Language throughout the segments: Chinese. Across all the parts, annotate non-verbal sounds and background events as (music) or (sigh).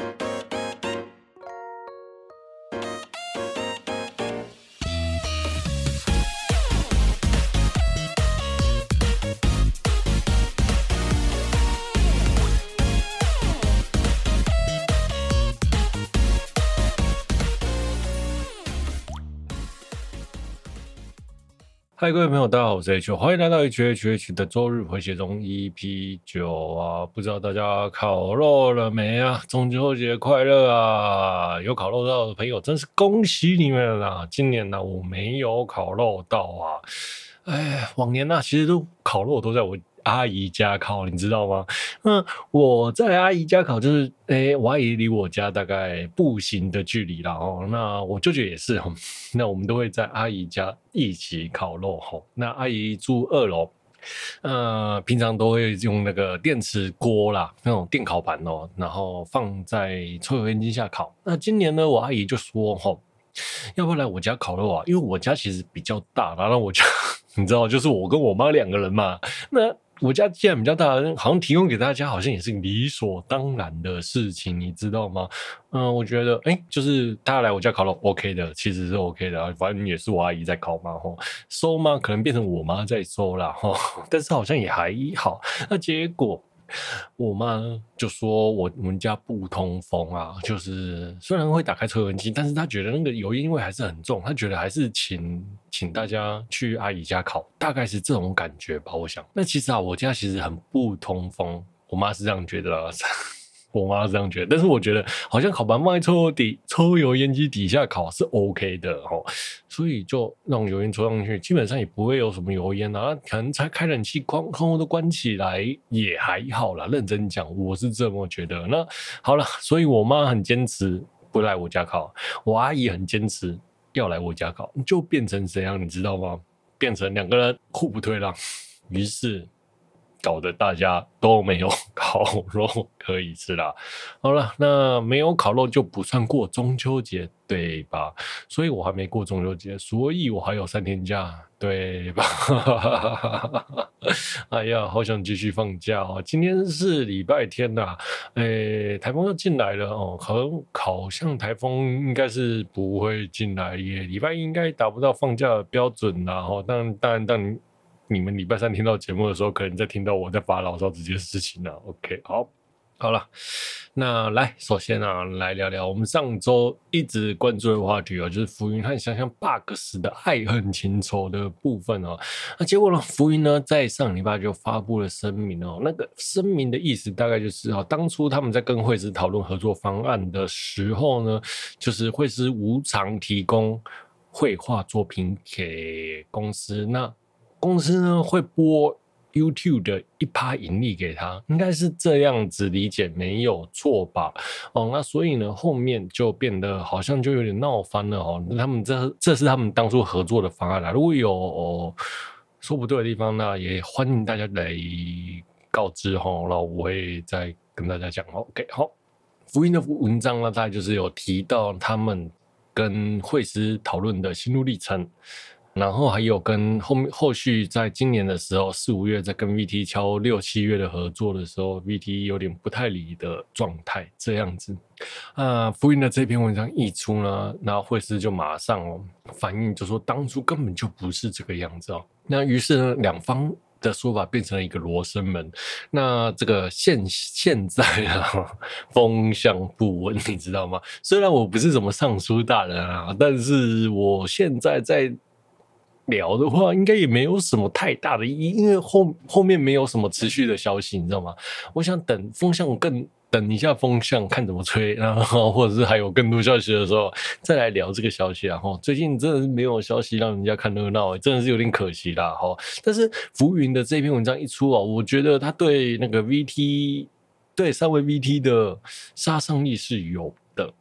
ん?嗨，各位朋友，大家好，我是 H，欢迎来到 H H H 的周日回血中 EP 九啊！不知道大家烤肉了没啊？中秋节快乐啊！有烤肉到的朋友，真是恭喜你们啦！今年呢、我没有烤肉到啊！哎，往年呢、其实都烤肉都在我。阿姨家烤，你知道吗？嗯，我在阿姨家烤，就是诶、我阿姨离我家大概步行的距离啦。哦。那我舅舅也是，(laughs) 那我们都会在阿姨家一起烤肉吼。那阿姨住二楼，呃，平常都会用那个电磁锅啦，那种电烤盘哦，然后放在抽油烟机下烤。那今年呢，我阿姨就说吼，要不要来我家烤肉啊？因为我家其实比较大，然后我家 (laughs) 你知道，就是我跟我妈两个人嘛，那。我家既然比较大，好像提供给大家，好像也是理所当然的事情，你知道吗？嗯，我觉得，哎、就是大家来我家烤肉，OK 的，其实是 OK 的，反正也是我阿姨在烤嘛，吼，收嘛？可能变成我妈在收啦，吼，(laughs) 但是好像也还好。那结果。我妈就说我：“们家不通风啊，就是虽然会打开抽油烟机，但是她觉得那个油烟味还是很重，她觉得还是请请大家去阿姨家烤，大概是这种感觉吧。我想，那其实啊，我家其实很不通风，我妈是这样觉得啦。(laughs) ”我妈这样觉得，但是我觉得好像烤盘放在抽底抽油烟机底下烤是 OK 的哦，所以就让油烟抽上去，基本上也不会有什么油烟啊。可能才开冷气，窗窗户都关起来也还好啦。认真讲，我是这么觉得。那好了，所以我妈很坚持不来我家烤，我阿姨很坚持要来我家烤，就变成怎样，你知道吗？变成两个人互不退让，于是。搞得大家都没有 (laughs) 烤肉可以吃啦。好了，那没有烤肉就不算过中秋节，对吧？所以我还没过中秋节，所以我还有三天假，对吧？(laughs) 哎呀，好想继续放假哦！今天是礼拜天呐，诶，台风又进来了哦，可能好像台风应该是不会进来耶，礼拜应该达不到放假的标准啦。哦，但但但。你们礼拜三听到节目的时候，可能在听到我在发牢骚这件事情呢、啊。OK，好，好了，那来，首先啊，来聊聊我们上周一直关注的话题啊，就是浮云和香香 bug 时的爱恨情仇的部分哦。那结果呢，浮云呢在上礼拜就发布了声明哦，那个声明的意思大概就是啊，当初他们在跟绘师讨论合作方案的时候呢，就是绘师无偿提供绘画作品给公司，那。公司呢会拨 YouTube 的一趴盈利给他，应该是这样子理解没有错吧？哦，那所以呢后面就变得好像就有点闹翻了哦。他们这这是他们当初合作的方案啦，如果有、哦、说不对的地方，那也欢迎大家来告知哈，然后我会再跟大家讲。OK，好，福音的文章呢，大概就是有提到他们跟惠师讨论的心路历程。然后还有跟后面后续，在今年的时候四五月在跟 VT 敲六七月的合作的时候，VT 有点不太理的状态这样子。啊，福音的这篇文章一出呢，那惠师就马上哦反应，就说当初根本就不是这个样子哦。那于是呢，两方的说法变成了一个罗生门。那这个现现在啊，风向不稳，(laughs) 你知道吗？虽然我不是什么尚书大人啊，但是我现在在。聊的话，应该也没有什么太大的意义，因为后后面没有什么持续的消息，你知道吗？我想等风向更等一下风向看怎么吹，然后或者是还有更多消息的时候再来聊这个消息。然后最近真的是没有消息让人家看热闹，真的是有点可惜啦。哈，但是浮云的这篇文章一出啊，我觉得他对那个 VT 对三位 VT 的杀伤力是有的。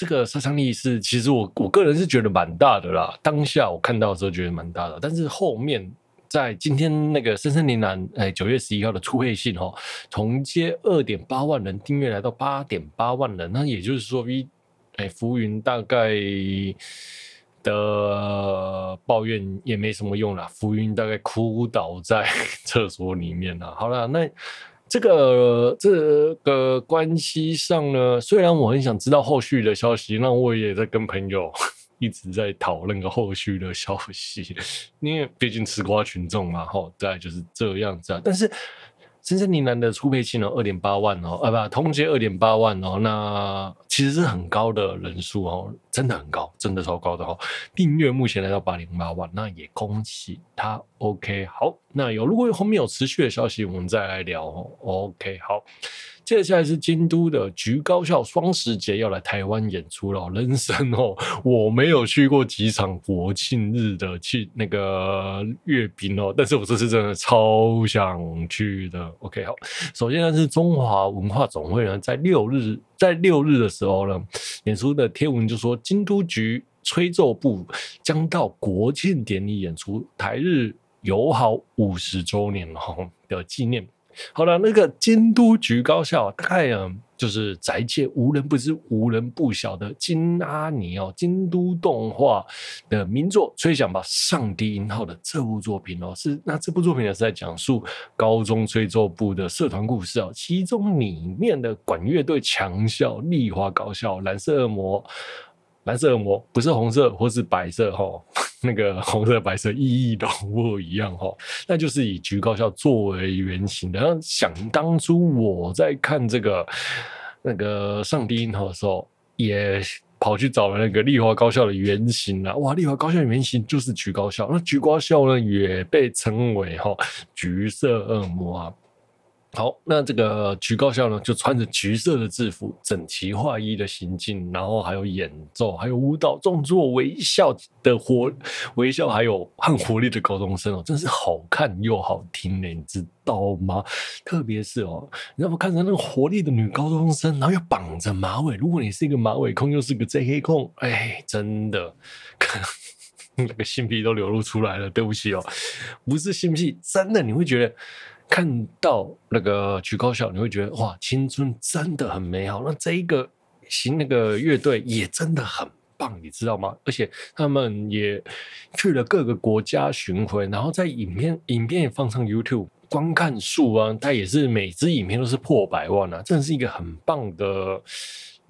这个杀伤力是，其实我我个人是觉得蛮大的啦。当下我看到的时候觉得蛮大的，但是后面在今天那个深森林岚，哎，九月十一号的出配信哦，从接二点八万人订阅来到八点八万人，那也就是说，V 哎浮云大概的抱怨也没什么用啦，浮云大概哭倒在 (laughs) 厕所里面了。好了，那。这个这个关系上呢，虽然我很想知道后续的消息，那我也在跟朋友 (laughs) 一直在讨论个后续的消息，(laughs) 因为毕竟吃瓜群众嘛，吼，再就是这样子啊，但是。深圳岭南的初配器呢，二点八万哦，啊不，通街二点八万哦，那其实是很高的人数哦，真的很高，真的超高的哦。订阅目前来到八点八万，那也恭喜他。OK，好，那有如果后面有持续的消息，我们再来聊哦。OK，好。接下来是京都的橘高校双十节要来台湾演出了，人生哦，我没有去过几场国庆日的去那个阅兵哦，但是我这次真的超想去的。OK，好，首先呢是中华文化总会呢在六日在六日的时候呢演出的贴文就说京都局吹奏部将到国庆典礼演出，台日友好五十周年哈的纪念。好了，那个京都局高校大概啊，就是宅界无人不知、无人不晓的金阿尼哦，京都动画的名作《吹响吧，上低音号》的这部作品哦，是那这部作品呢是在讲述高中吹奏部的社团故事哦，其中里面的管乐队强校丽华高校蓝色恶魔。蓝色恶魔不是红色或是白色哈，(laughs) 那个红色白色意义都不一样哈，那就是以橘高校作为原型的。然后想当初我在看这个那个上低音号的时候，也跑去找了那个丽华高校的原型啊，哇，丽华高校的原型就是橘高校，那橘高校呢也被称为哈橘色恶魔啊。好，那这个橘高校呢，就穿着橘色的制服，整齐划一的行进，然后还有演奏，还有舞蹈，动作微笑的活微笑，还有很活力的高中生哦，真是好看又好听呢，你知道吗？特别是哦，你要不看着那个活力的女高中生，然后又绑着马尾，如果你是一个马尾控，又是个 JK 控，哎，真的，(laughs) 那个性癖都流露出来了，对不起哦，不是性癖，真的你会觉得。看到那个曲高校，你会觉得哇，青春真的很美好。那这一个新那个乐队也真的很棒，你知道吗？而且他们也去了各个国家巡回，然后在影片影片也放上 YouTube，观看数啊，它也是每支影片都是破百万啊，真是一个很棒的。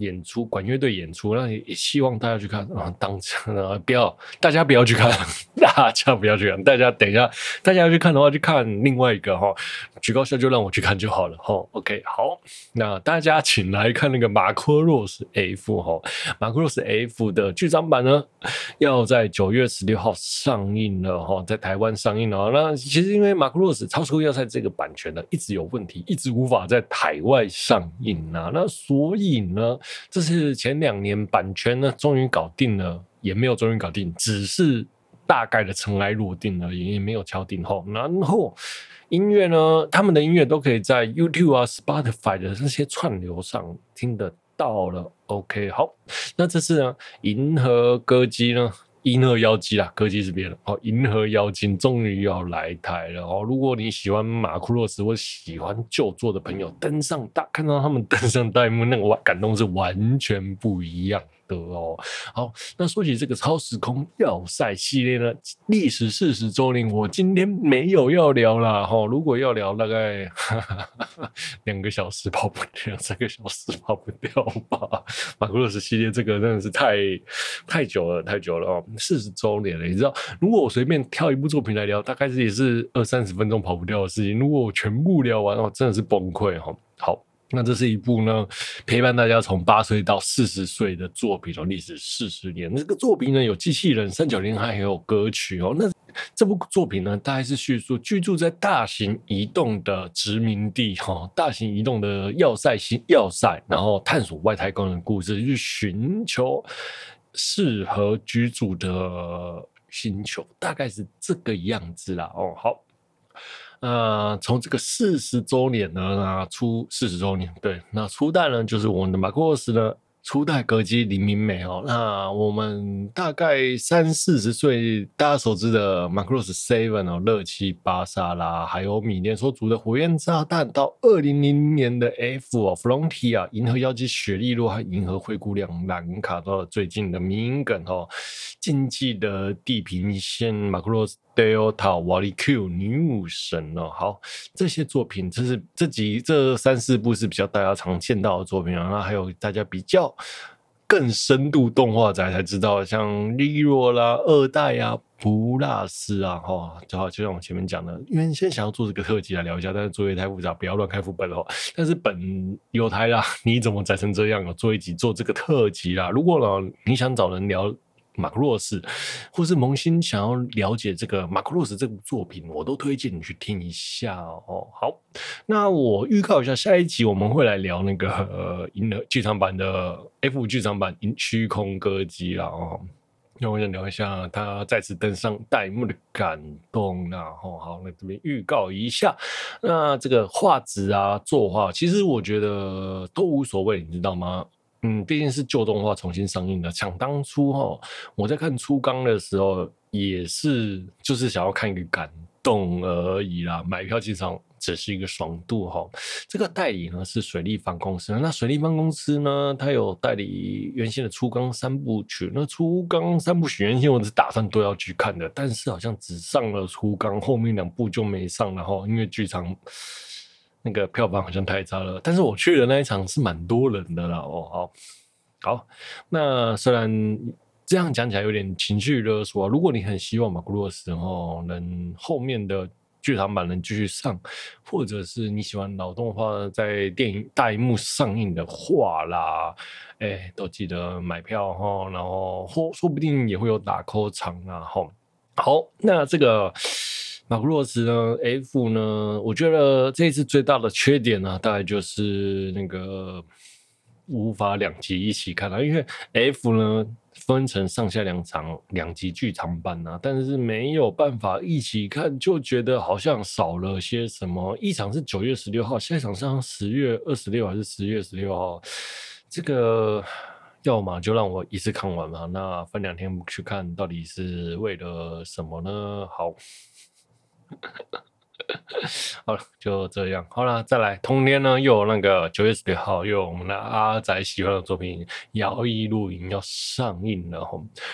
演出管乐队演出，那也希望大家去看啊！当真啊，不要 (laughs) 大家不要去看，大家不要去看，大家等一下，大家要去看的话，去看另外一个哈，举高笑就让我去看就好了哈。OK，好，那大家请来看那个马库洛斯 F 哈，马库洛斯 F 的剧场版呢，要在九月十六号上映了哈，在台湾上映了。那其实因为马库洛斯超时空要塞这个版权呢，一直有问题，一直无法在台外上映啊，那所以呢。这是前两年版权呢，终于搞定了，也没有终于搞定，只是大概的尘埃落定了，也没有敲定后。然后音乐呢，他们的音乐都可以在 YouTube 啊、Spotify 的那些串流上听得到了。OK，好，那这次呢，银河歌姬呢？银河妖姬啦，歌姬是别人哦。银河妖精终于要来台了哦。如果你喜欢马库洛斯或喜欢旧作的朋友，登上大看到他们登上大幕，那个感动是完全不一样。的哦，好，那说起这个超时空要塞系列呢，历时四十周年，我今天没有要聊啦。哈。如果要聊，大概哈哈哈两个小时跑不掉，三个小时跑不掉吧。马库洛斯系列这个真的是太太久了，太久了哦，四十周年了。你知道，如果我随便挑一部作品来聊，大概是也是二三十分钟跑不掉的事情。如果我全部聊完哦，真的是崩溃哈。好。那这是一部呢，陪伴大家从八岁到四十岁的作品哦，历时四十年。这个作品呢，有机器人、三角恋，还有歌曲哦。那这部作品呢，大概是叙述居住在大型移动的殖民地哈，大型移动的要塞星要塞，然后探索外太空的故事，去寻求适合居住的星球，大概是这个样子啦。哦，好。呃，从这个四十周年呢，那初四十周年，对，那初代呢就是我们的马库洛斯呢，初代歌姬林明美哦。那我们大概三四十岁，大家所知的马库洛斯 Seven 哦，热气巴萨拉，还有米连所组的火焰炸弹，到二零零年的 F 哦，Frontier 银河妖姬雪莉洛和银河灰姑娘兰卡，到了最近的名梗哦，竞技的地平线马库洛斯。Delta、瓦力 Q、女武神哦，好，这些作品，这是这几这三四部是比较大家常见到的作品啊。那还有大家比较更深度动画宅才知道，像利若啦、二代啊、普拉斯啊，哈，就好就像我前面讲的，因为现在想要做这个特辑来聊一下，但是作业太复杂，不要乱开副本哦。但是本有台啦，你怎么宅成这样？做一集做这个特辑啦。如果呢，你想找人聊。马克洛斯，或是萌新想要了解这个马克洛斯这部作品，我都推荐你去听一下哦。好，那我预告一下，下一集我们会来聊那个呃，银河剧场版的 F 剧场版《虚空歌姬》了哦。那我想聊一下他再次登上弹幕的感动啦。哦，好，那这边预告一下，那这个画质啊，作画，其实我觉得都无所谓，你知道吗？嗯，毕竟是旧动画重新上映的。想当初哈，我在看初钢的时候，也是就是想要看一个感动而已啦。买票进场只是一个爽度哈。这个代理呢是水立方公司，那水立方公司呢，它有代理原先的初钢三部曲。那初钢三部曲原先我是打算都要去看的，但是好像只上了初钢，后面两部就没上了哈，因为剧场。那个票房好像太差了，但是我去的那一场是蛮多人的啦。哦，好，好，那虽然这样讲起来有点情绪勒索啊，如果你很希望马库洛斯哦能后面的剧场版能继续上，或者是你喜欢老动画在电影大荧幕上映的话啦，哎，都记得买票哈，然后或说不定也会有打 call 场啊，哈，好，那这个。马库洛斯呢？F 呢？我觉得这一次最大的缺点呢，大概就是那个无法两集一起看了，因为 F 呢分成上下两场两集剧场版啊，但是没有办法一起看，就觉得好像少了些什么。一场是九月十六号，下一场是十月二十六还是十月十六号？这个要么就让我一次看完嘛，那分两天去看，到底是为了什么呢？好。(laughs) 好了，就这样。好了，再来。同天呢，又有那个九月十六号，又有我们的阿仔喜欢的作品《摇曳露营》要上映了。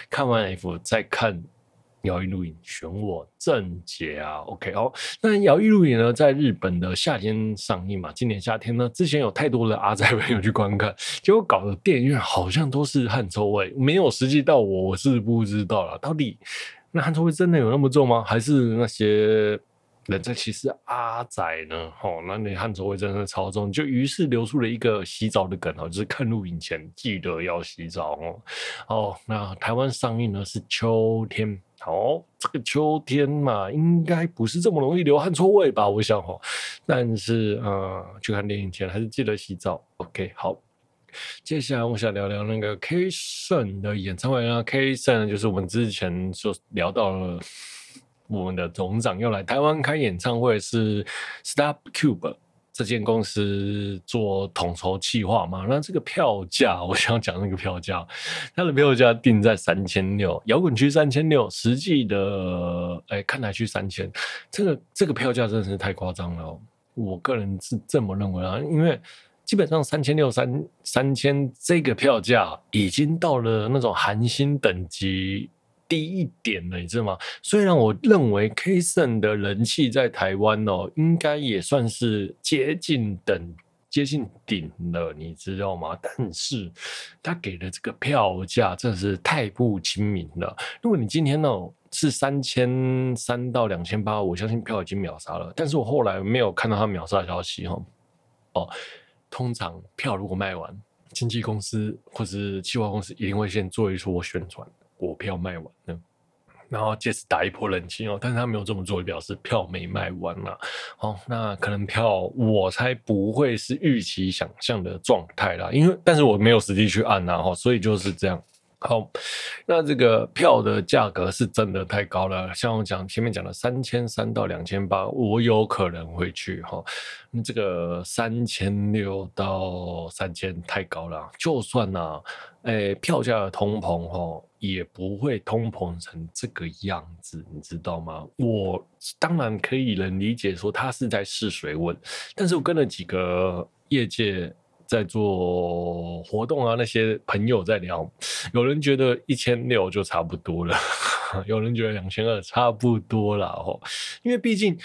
看完 F 再看《摇曳露营》，选我正解啊。OK，好。那《摇曳露营》呢，在日本的夏天上映嘛？今年夏天呢，之前有太多的阿仔朋友去观看，结果搞得电影院好像都是汗臭味，没有实际到我，我是不知道了，到底。那汗臭味真的有那么重吗？还是那些人在歧视阿仔呢？哦，那你汗臭味真的超重，就于是流出了一个洗澡的梗哦，就是看录影前记得要洗澡哦。哦，那台湾上映呢是秋天，哦，这个秋天嘛，应该不是这么容易流汗臭味吧？我想哦，但是呃，去看电影前还是记得洗澡。OK，好。接下来我想聊聊那个 K n 的演唱会啊，K n 就是我们之前所聊到了，我们的总长要来台湾开演唱会，是 Stop Cube 这间公司做统筹企划嘛。那这个票价，我想讲那个票价，它的票价定在三千六，摇滚区三千六，实际的哎看台区三千，这个这个票价真的是太夸张了哦，我个人是这么认为啊，因为。基本上三千六三三千这个票价已经到了那种寒星等级低一点了，你知道吗？虽然我认为 K 胜的人气在台湾哦，应该也算是接近等接近顶了，你知道吗？但是他给的这个票价真的是太不亲民了。如果你今天哦是三千三到两千八，我相信票已经秒杀了。但是我后来没有看到他秒杀的消息哦哦。通常票如果卖完，经纪公司或是企划公司一定会先做一出宣传，我票卖完了，然后借此打一波人气哦。但是他没有这么做，表示票没卖完了。哦，那可能票我猜不会是预期想象的状态啦，因为但是我没有实际去按呐，哈，所以就是这样。好，那这个票的价格是真的太高了。像我讲前面讲的三千三到两千八，我有可能会去哈。那这个三千六到三千太高了。就算呢、啊，哎、欸，票价的通膨哈，也不会通膨成这个样子，你知道吗？我当然可以能理解说他是在试水温，但是我跟了几个业界。在做活动啊，那些朋友在聊，有人觉得一千六就差不多了，(laughs) 有人觉得两千二差不多了哦，因为毕竟，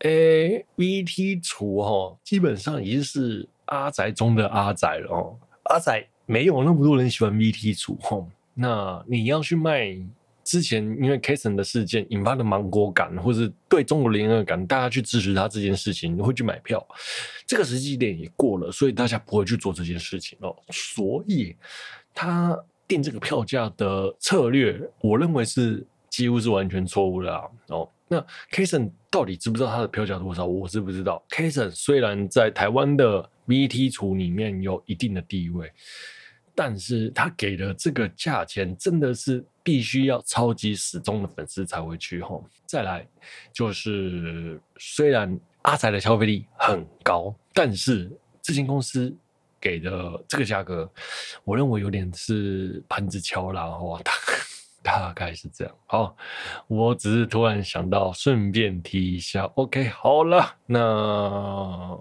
诶，VT 厨哈，基本上已经是阿宅中的阿宅了哦。阿宅没有那么多人喜欢 VT 厨哈，那你要去卖。之前因为 Kason 的事件引发的芒果感，或是对中国联合感，大家去支持他这件事情，你会去买票。这个时机点也过了，所以大家不会去做这件事情哦。所以他定这个票价的策略，我认为是几乎是完全错误的啊。哦，那 Kason 到底知不知道他的票价多少？我是不知道。Kason 虽然在台湾的 VT 厨里面有一定的地位。但是他给的这个价钱真的是必须要超级死忠的粉丝才会去吼。再来就是，虽然阿宅的消费力很高，但是这间公司给的这个价格，我认为有点是盘子敲了哦，大 (laughs) 大概是这样。好，我只是突然想到，顺便提一下。OK，好了，那。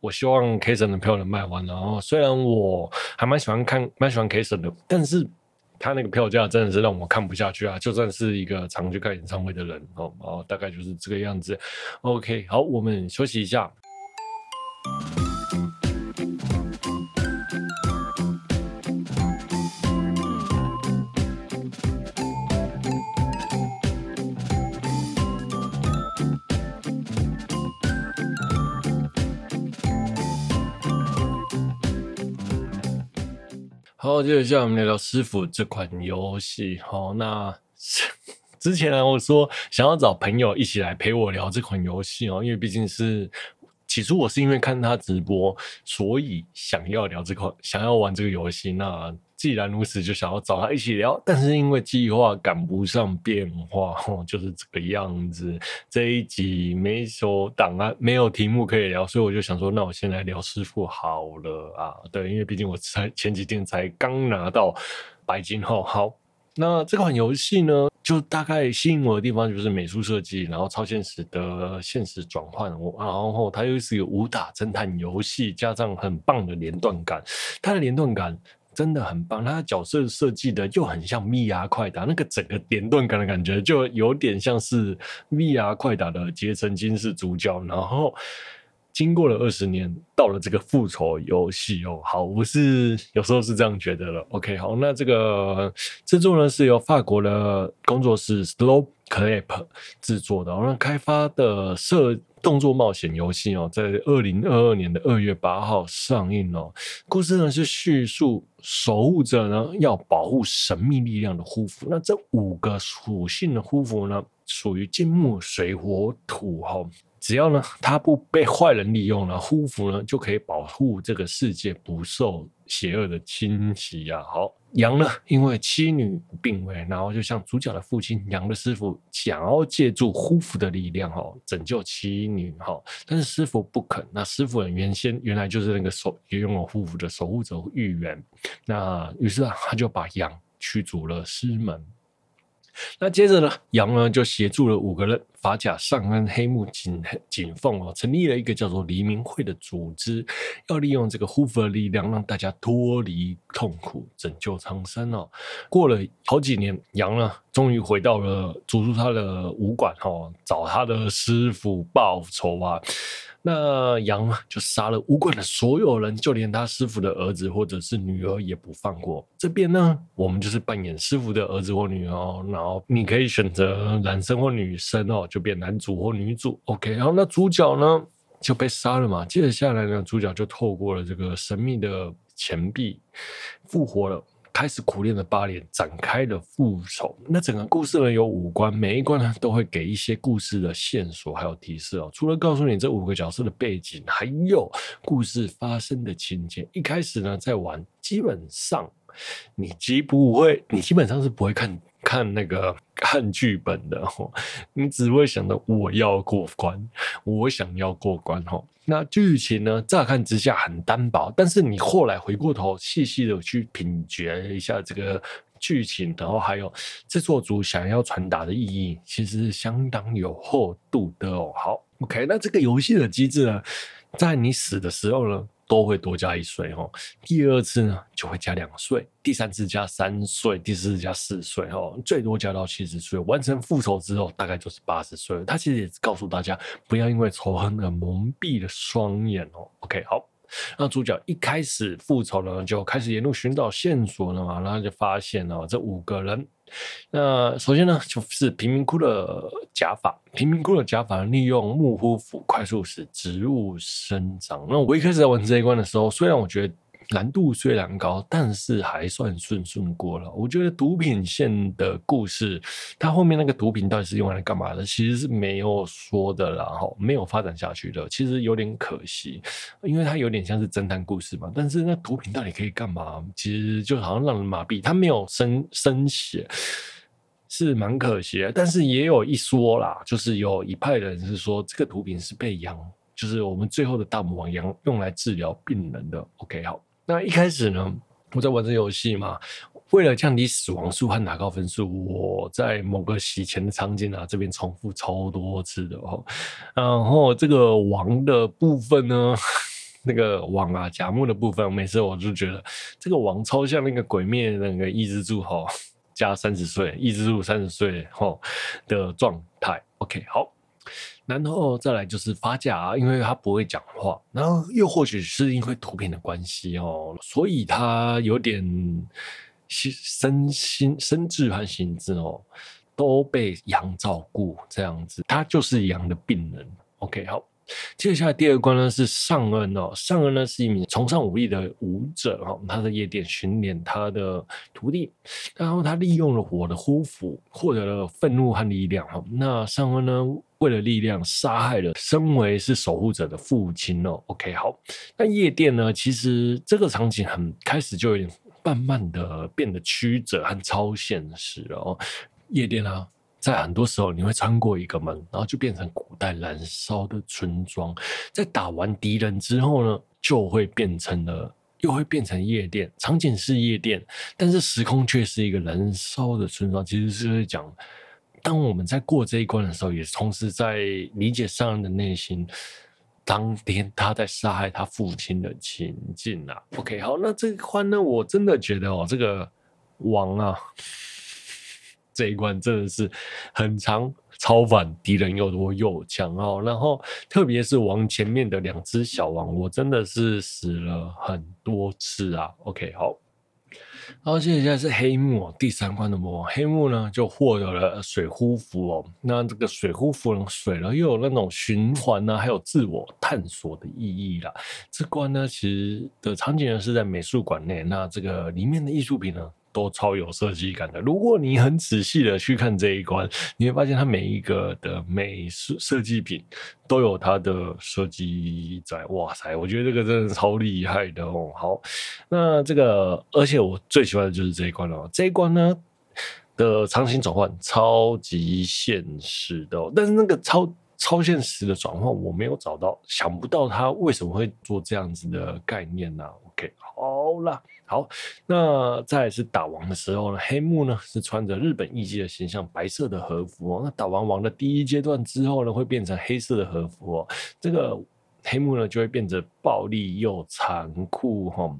我希望 Kason 的票能卖完，然后虽然我还蛮喜欢看、蛮喜欢 Kason 的，但是他那个票价真的是让我看不下去啊！就算是一个常去看演唱会的人哦，哦，大概就是这个样子。OK，好，我们休息一下。好，接下来我们聊聊师傅这款游戏。好，那 (laughs) 之前呢，我说想要找朋友一起来陪我聊这款游戏哦，因为毕竟是起初我是因为看他直播，所以想要聊这款，想要玩这个游戏。那既然如此，就想要找他一起聊，但是因为计划赶不上变化，哦，就是这个样子。这一集没收档案，没有题目可以聊，所以我就想说，那我先来聊师傅好了啊。对，因为毕竟我才前几天才刚拿到白金号。好，那这款游戏呢，就大概吸引我的地方就是美术设计，然后超现实的现实转换，然后它又是一个武打侦探游戏，加上很棒的连段感，它的连段感。真的很棒，他的角色设计的又很像密牙快打，那个整个连段感的感觉就有点像是密牙快打的结城金是主角，然后经过了二十年，到了这个复仇游戏哦，好，我是有时候是这样觉得了。OK，好，那这个制作呢是由法国的工作室 Slow Clap 制作的，然后开发的设。动作冒险游戏哦，在二零二二年的二月八号上映哦。故事呢是叙述守护者呢要保护神秘力量的护符。那这五个属性的护符呢，属于金木水火土哈。只要呢它不被坏人利用了，护符呢就可以保护这个世界不受邪恶的侵袭呀。好。杨呢，因为妻女病危，然后就像主角的父亲杨的师傅想要借助护符的力量哈，拯救妻女哈，但是师傅不肯。那师傅原先原来就是那个守也拥有护符的守护者预言，那于是啊，他就把杨驱逐了师门。那接着呢，杨呢就协助了五个人，法甲上恩、黑木槿槿凤哦，成立了一个叫做黎明会的组织，要利用这个护符的力量，让大家脱离痛苦，拯救苍生哦。过了好几年，杨呢终于回到了逐出他的武馆哦，找他的师傅报仇啊。那杨就杀了武馆的所有人，就连他师傅的儿子或者是女儿也不放过。这边呢，我们就是扮演师傅的儿子或女儿，然后你可以选择男生或女生哦，就变男主或女主。OK，然后那主角呢就被杀了嘛。接着下来呢，主角就透过了这个神秘的钱币复活了。开始苦练的八年展开了复仇。那整个故事呢有五关，每一关呢都会给一些故事的线索还有提示哦。除了告诉你这五个角色的背景，还有故事发生的情节。一开始呢在玩，基本上你既不会，你基本上是不会看。看那个看剧本的吼，你只会想到我要过关，我想要过关哦。那剧情呢，乍看之下很单薄，但是你后来回过头细细的去品觉一下这个剧情，然后还有制作组想要传达的意义，其实相当有厚度的哦。好，OK，那这个游戏的机制呢，在你死的时候呢，都会多加一岁哦。第二次呢就会加两岁，第三次加三岁，第四次加四岁哦，最多加到七十岁。完成复仇之后，大概就是八十岁了。他其实也告诉大家，不要因为仇恨而蒙蔽了双眼哦。OK，好。那主角一开始复仇了，就开始沿路寻找线索了嘛，然后就发现了这五个人。那首先呢，就是贫民窟的假法，贫民窟的假法利用木护符快速使植物生长。那我一开始在玩这一关的时候，虽然我觉得。难度虽然高，但是还算顺顺过了。我觉得毒品线的故事，它后面那个毒品到底是用来干嘛的，其实是没有说的啦，哈，没有发展下去的，其实有点可惜，因为它有点像是侦探故事嘛。但是那毒品到底可以干嘛？其实就好像让人麻痹，它没有生生血，是蛮可惜的。但是也有一说啦，就是有一派人是说这个毒品是被羊，就是我们最后的大魔王羊用来治疗病人的。OK，好。那一开始呢，我在玩这游戏嘛，为了降低死亡数和拿高分数，我在某个洗钱的场景啊，这边重复超多次的哦。然后这个王的部分呢，(laughs) 那个王啊，甲木的部分，每次我就觉得这个王超像那个鬼灭那个伊之助哈，加三十岁，伊之助三十岁哈的状态。OK，好。然后再来就是发夹，因为他不会讲话，然后又或许是因为图片的关系哦，所以他有点心身心身智和心智哦都被羊照顾这样子，他就是羊的病人。OK，好。接下来第二关呢是尚恩哦，尚恩呢是一名崇尚武力的武者哈，他在夜店训练他的徒弟，然后他利用了火的呼符获得了愤怒和力量哈。那尚恩呢为了力量杀害了身为是守护者的父亲哦。OK 好，那夜店呢其实这个场景很开始就有点慢慢的变得曲折和超现实哦。夜店啊。在很多时候，你会穿过一个门，然后就变成古代燃烧的村庄。在打完敌人之后呢，就会变成了，又会变成夜店。场景是夜店，但是时空却是一个燃烧的村庄。其实是会讲，当我们在过这一关的时候，也同时在理解上人的内心。当天他在杀害他父亲的情境啊。OK，好，那这一关呢，我真的觉得哦，这个王啊。这一关真的是很长，超凡，敌人又多又强哦。然后特别是王前面的两只小王，我真的是死了很多次啊。OK，好，然后现在是黑幕第三关的魔王黑幕呢，就获得了水护符哦。那这个水护符呢，水了又有那种循环呢，还有自我探索的意义啦。这关呢，其实的场景呢是在美术馆内，那这个里面的艺术品呢，都超有设计感的。如果你很仔细的去看这一关，你会发现它每一个的美术设计品都有它的设计在。哇塞，我觉得这个真的超厉害的哦。好，那这个，而且我最喜欢的就是这一关了。这一关呢的场景转换超级现实的，但是那个超超现实的转换我没有找到，想不到他为什么会做这样子的概念呢？OK，好啦。好，那再来是打王的时候呢，黑幕呢是穿着日本艺伎的形象，白色的和服哦。那打完王的第一阶段之后呢，会变成黑色的和服哦。这个黑幕呢就会变得暴力又残酷哈。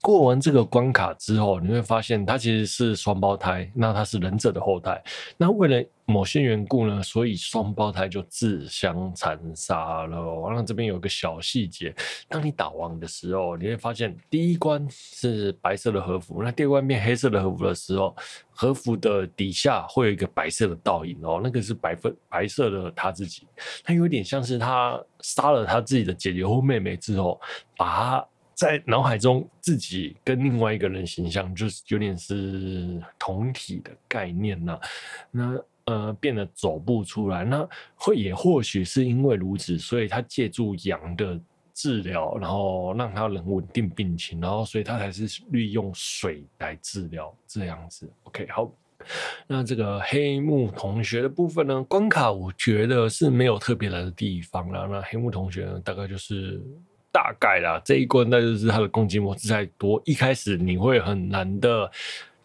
过完这个关卡之后，你会发现他其实是双胞胎，那他是忍者的后代。那为了某些缘故呢，所以双胞胎就自相残杀了。完了，这边有个小细节，当你打王的时候，你会发现第一关是白色的和服，那第二关变黑色的和服的时候，和服的底下会有一个白色的倒影哦，那个是白粉白色的他自己，他有点像是他杀了他自己的姐姐或妹妹之后，把他。在脑海中，自己跟另外一个人形象，就是有点是同体的概念呐、那呃，变得走不出来。那会也或许是因为如此，所以他借助羊的治疗，然后让他能稳定病情，然后所以他才是利用水来治疗这样子。OK，好。那这个黑木同学的部分呢，关卡我觉得是没有特别难的地方啦。那黑木同学呢，大概就是。大概啦，这一关那就是他的攻击模式太多，一开始你会很难的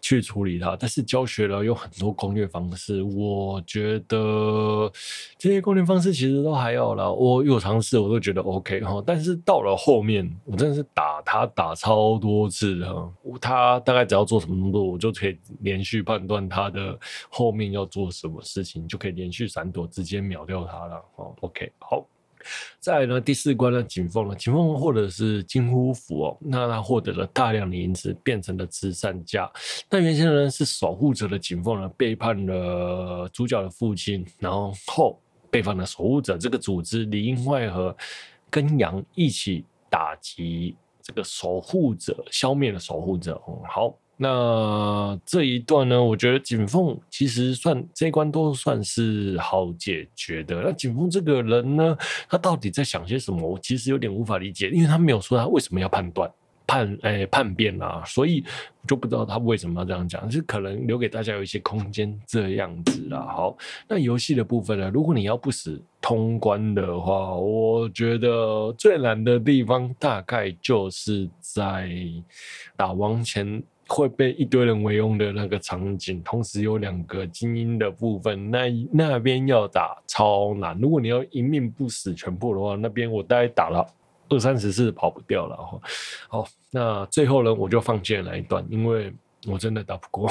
去处理它。但是教学了有很多攻略方式，我觉得这些攻略方式其实都还好啦。我有尝试，我都觉得 OK 哈。但是到了后面，我真的是打他打超多次哈，他大概只要做什么动作，我就可以连续判断他的后面要做什么事情，就可以连续闪躲，直接秒掉他了。哦，OK，好。再呢，第四关呢，景凤呢，景凤获得是金呼符哦，那他获得了大量的银子，变成了慈善家。那原先呢是守护者的景凤呢，背叛了主角的父亲，然后后背叛了守护者这个组织，里应外合跟杨一起打击这个守护者，消灭了守护者。嗯，好。那这一段呢，我觉得景凤其实算这一关都算是好解决的。那景凤这个人呢，他到底在想些什么？我其实有点无法理解，因为他没有说他为什么要判断叛诶叛变啊，所以就不知道他为什么要这样讲，就可能留给大家有一些空间这样子啦。好，那游戏的部分呢，如果你要不死通关的话，我觉得最难的地方大概就是在打王前。会被一堆人围攻的那个场景，同时有两个精英的部分，那那边要打超难。如果你要一命不死全部的话，那边我大概打了二三十次跑不掉了哈。好，那最后呢，我就放弃了那一段，因为我真的打不过。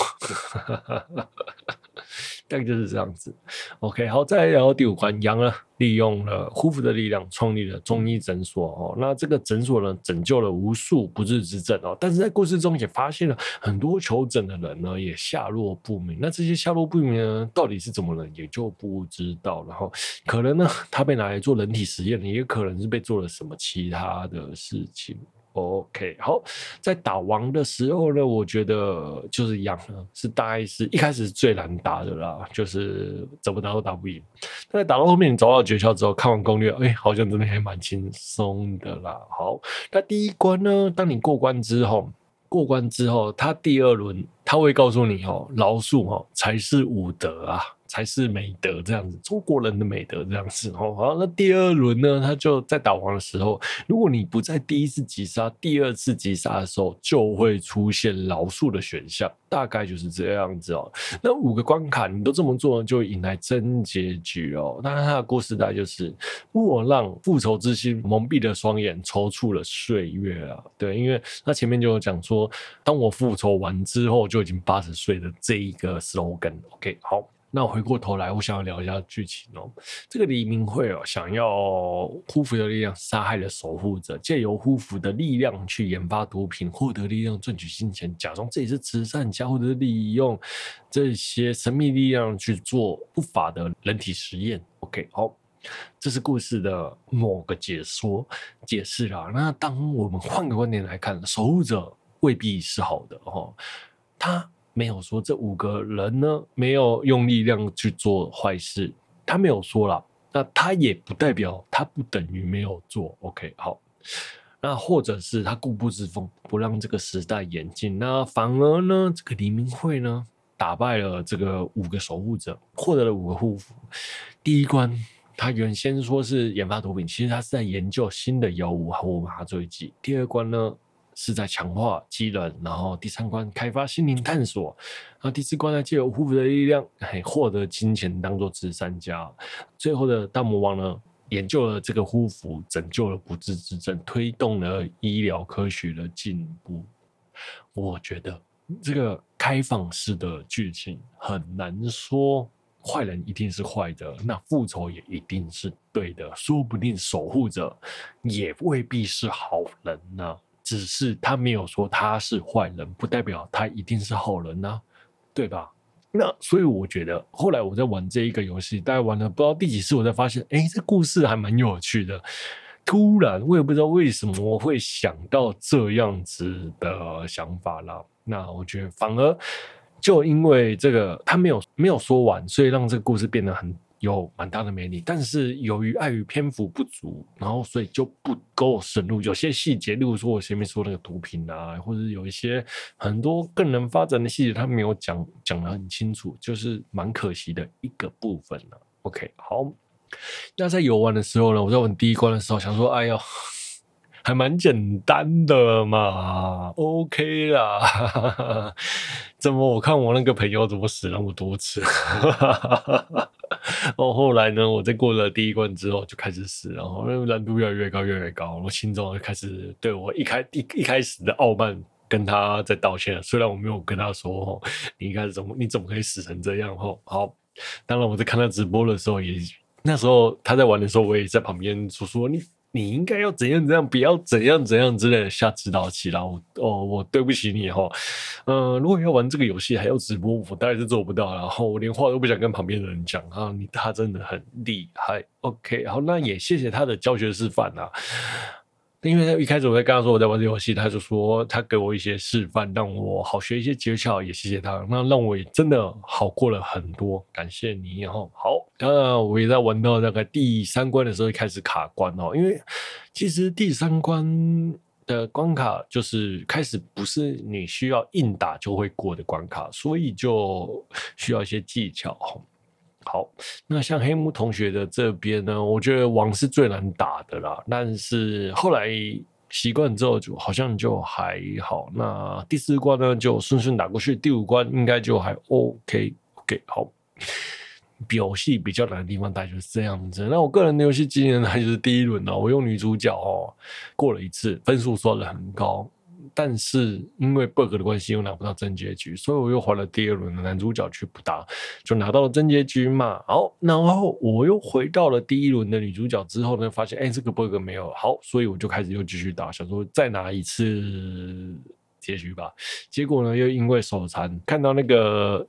大概就是这样子，OK，好，再来聊第五关，杨呢利用了呼符的力量创立了中医诊所哦，那这个诊所呢拯救了无数不治之症哦，但是在故事中也发现了很多求诊的人呢也下落不明，那这些下落不明呢到底是怎么了也就不知道，然后可能呢他被拿来做人体实验，也可能是被做了什么其他的事情。OK，好，在打王的时候呢，我觉得就是杨呢，是大概是一开始是最难打的啦，就是怎么打都打不赢。但在打到后面，你找到诀窍之后，看完攻略，哎、好像真的还蛮轻松的啦。好，那第一关呢，当你过关之后，过关之后，他第二轮他会告诉你哦，饶恕哦才是武德啊。才是美德这样子，中国人的美德这样子哦。好，那第二轮呢？他就在打王的时候，如果你不在第一次击杀，第二次击杀的时候就会出现饶恕的选项，大概就是这样子哦。那五个关卡你都这么做，就引来真结局哦。那他的故事大概就是莫让复仇之心蒙蔽了双眼，抽搐了岁月啊。对，因为他前面就有讲说，当我复仇完之后就已经八十岁的这一个 slogan。OK，好。那回过头来，我想要聊一下剧情哦。这个黎明会哦，想要呼符的力量杀害了守护者，借由呼符的力量去研发毒品，获得力量赚取金钱，假装自己是慈善家，或者是利用这些神秘力量去做不法的人体实验。OK，好，这是故事的某个解说解释啦。那当我们换个观点来看，守护者未必是好的哦，他。没有说这五个人呢，没有用力量去做坏事，他没有说啦，那他也不代表他不等于没有做。OK，好，那或者是他固步自封，不让这个时代演进，那反而呢，这个黎明会呢，打败了这个五个守护者，获得了五个护符。第一关，他原先说是研发毒品，其实他是在研究新的药物和麻醉剂。第二关呢？是在强化机能，然后第三关开发心灵探索，然后第四关呢，借由呼符的力量，嘿，获得金钱当做慈善家。最后的大魔王呢，研究了这个呼符，拯救了不治之症，推动了医疗科学的进步。我觉得这个开放式的剧情很难说坏人一定是坏的，那复仇也一定是对的，说不定守护者也未必是好人呢、只是他没有说他是坏人，不代表他一定是好人呢，对吧？那所以我觉得，后来我在玩这一个游戏，大概玩了不知道第几次，我才发现，哎，这故事还蛮有趣的。突然，我也不知道为什么我会想到这样子的想法啦。那我觉得，反而就因为这个他没有没有说完，所以让这个故事变得很。有蛮大的魅力，但是由于碍于篇幅不足，然后所以就不够深入。有些细节，例如说我前面说那个毒品啊，或者有一些很多更能发展的细节，他没有讲讲的很清楚，就是蛮可惜的一个部分了。OK，好，那在游玩的时候呢，我在玩第一关的时候想说，哎呦。还蛮简单的嘛，OK 啦。(laughs) 怎么我看我那个朋友怎么死那么多次？(laughs) 哦，后来呢，我在过了第一关之后就开始死，然后那个难度越来越高，越来越高，我心中就开始对我一开一一开始的傲慢跟他在道歉。虽然我没有跟他说，你一开始怎么你怎么可以死成这样？吼，好，当然我在看他直播的时候也，那时候他在玩的时候，我也在旁边说说你。你应该要怎样怎样，不要怎样怎样之类的下指导棋，然后哦，我对不起你哈，嗯、如果要玩这个游戏还要直播，我当然是做不到，然后我连话都不想跟旁边的人讲啊，你他真的很厉害，OK，好，那也谢谢他的教学示范啊。因为他一开始我在跟他说我在玩这游戏，他就说他给我一些示范，让我好学一些诀窍，也谢谢他，那让我也真的好过了很多，感谢你哈。好，当然我也在玩到大概第三关的时候开始卡关哦，因为其实第三关的关卡就是开始不是你需要硬打就会过的关卡，所以就需要一些技巧。好，那像黑木同学的这边呢，我觉得王是最难打的啦。但是后来习惯之后，就好像就还好。那第四关呢，就顺顺打过去。第五关应该就还 OK。OK，好。游戏比较难的地方大概就是这样子。那我个人的游戏经验呢，就是第一轮呢，我用女主角哦过了一次，分数刷的很高。但是因为 bug 的关系，又拿不到真结局，所以我又换了第二轮的男主角去补打，就拿到了真结局嘛。好，然后我又回到了第一轮的女主角之后呢，发现哎，这个 bug 没有好，所以我就开始又继续打，想说再拿一次。结局吧，结果呢，又因为手残，看到那个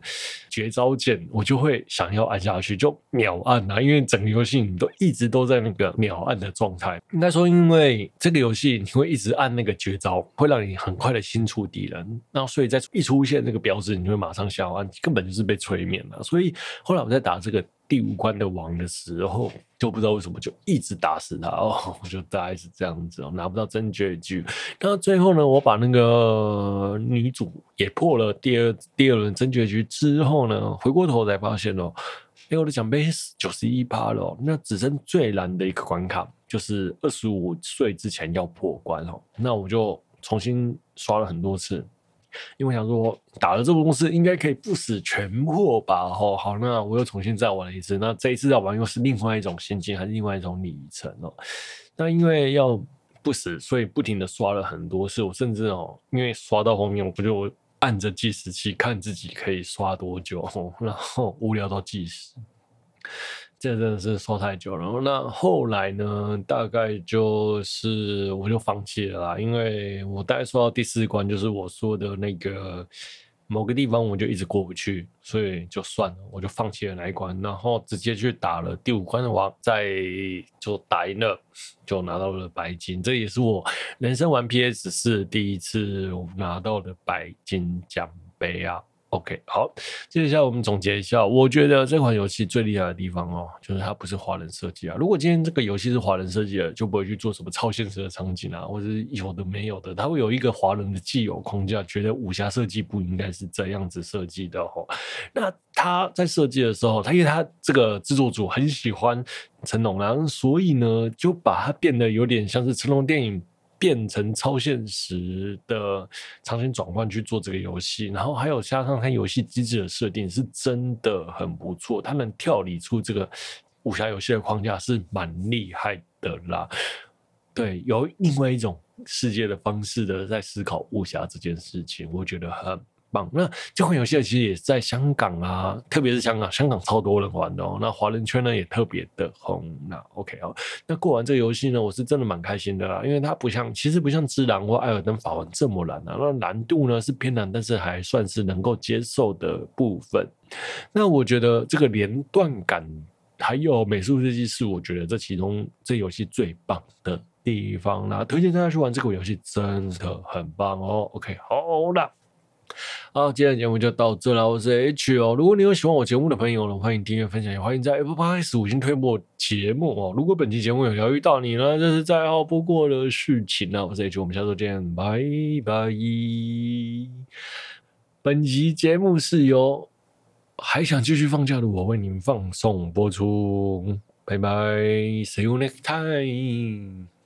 绝招键，我就会想要按下去，就秒按啊，因为整个游戏你都一直都在那个秒按的状态。应该说，因为这个游戏你会一直按那个绝招，会让你很快的清除敌人，那所以在一出现那个标志，你就会马上想要按，根本就是被催眠了。所以后来我在打这个。第五关的王的时候，就不知道为什么就一直打死他哦，(laughs) 我就大概是这样子哦，拿不到真结局。那最后呢，我把那个女主也破了第二第二轮真结局之后呢，回过头才发现哦，哎，我的奖杯九十一趴了哦，那只剩最难的一个关卡，就是二十五岁之前要破关哦。那我就重新刷了很多次。因为我想说打了这个公司应该可以不死全破吧？哦，好，那我又重新再玩了一次。那这一次要玩又是另外一种心境，还是另外一种里程哦。那因为要不死，所以不停的刷了很多次。我甚至哦，因为刷到后面，我不就按着计时器看自己可以刷多久，然后无聊到计时。这真的是说太久了，那后来呢？大概就是我就放弃了啦，因为我大概说到第四关，就是我说的那个某个地方，我就一直过不去，所以就算了，我就放弃了那一关，然后直接去打了第五关的王，再就打赢了，就拿到了白金，这也是我人生玩 PS 四第一次拿到的白金奖杯啊。OK，好，接下来我们总结一下，我觉得这款游戏最厉害的地方哦，就是它不是华人设计啊。如果今天这个游戏是华人设计的，就不会去做什么超现实的场景啊，或者是有的没有的，它会有一个华人的既有框架，觉得武侠设计不应该是这样子设计的哦。那他在设计的时候，他因为他这个制作组很喜欢成龙啊，所以呢，就把它变得有点像是成龙电影。变成超现实的场景转换去做这个游戏，然后还有加上它游戏机制的设定是真的很不错，它能跳离出这个武侠游戏的框架是蛮厉害的啦。对，有另外一种世界的方式的在思考武侠这件事情，我觉得很。棒，那这款游戏其实也在香港啊，特别是香港，香港超多人玩的哦。那华人圈呢也特别的红。那 OK 哦，那过完这个游戏呢，我是真的蛮开心的啦，因为它不像，其实不像《只狼》或《艾尔登法环》这么难啊。那难度呢是偏难，但是还算是能够接受的部分。那我觉得这个连贯感还有美术设计是我觉得这其中这游戏最棒的地方啦。推荐大家去玩这个游戏，真的很棒哦。OK，好啦。好，今天的节目就到这了。我是 H 哦。如果你有喜欢我节目的朋友呢，欢迎订阅、分享，也欢迎在 Apple Podcast 五星推播节目哦。如果本期节目有疗愈到你呢，这是再好不过的事情了。我是 H，我们下周见，拜拜。本集节目是由还想继续放假的我为您放送播出，拜拜，See you next time。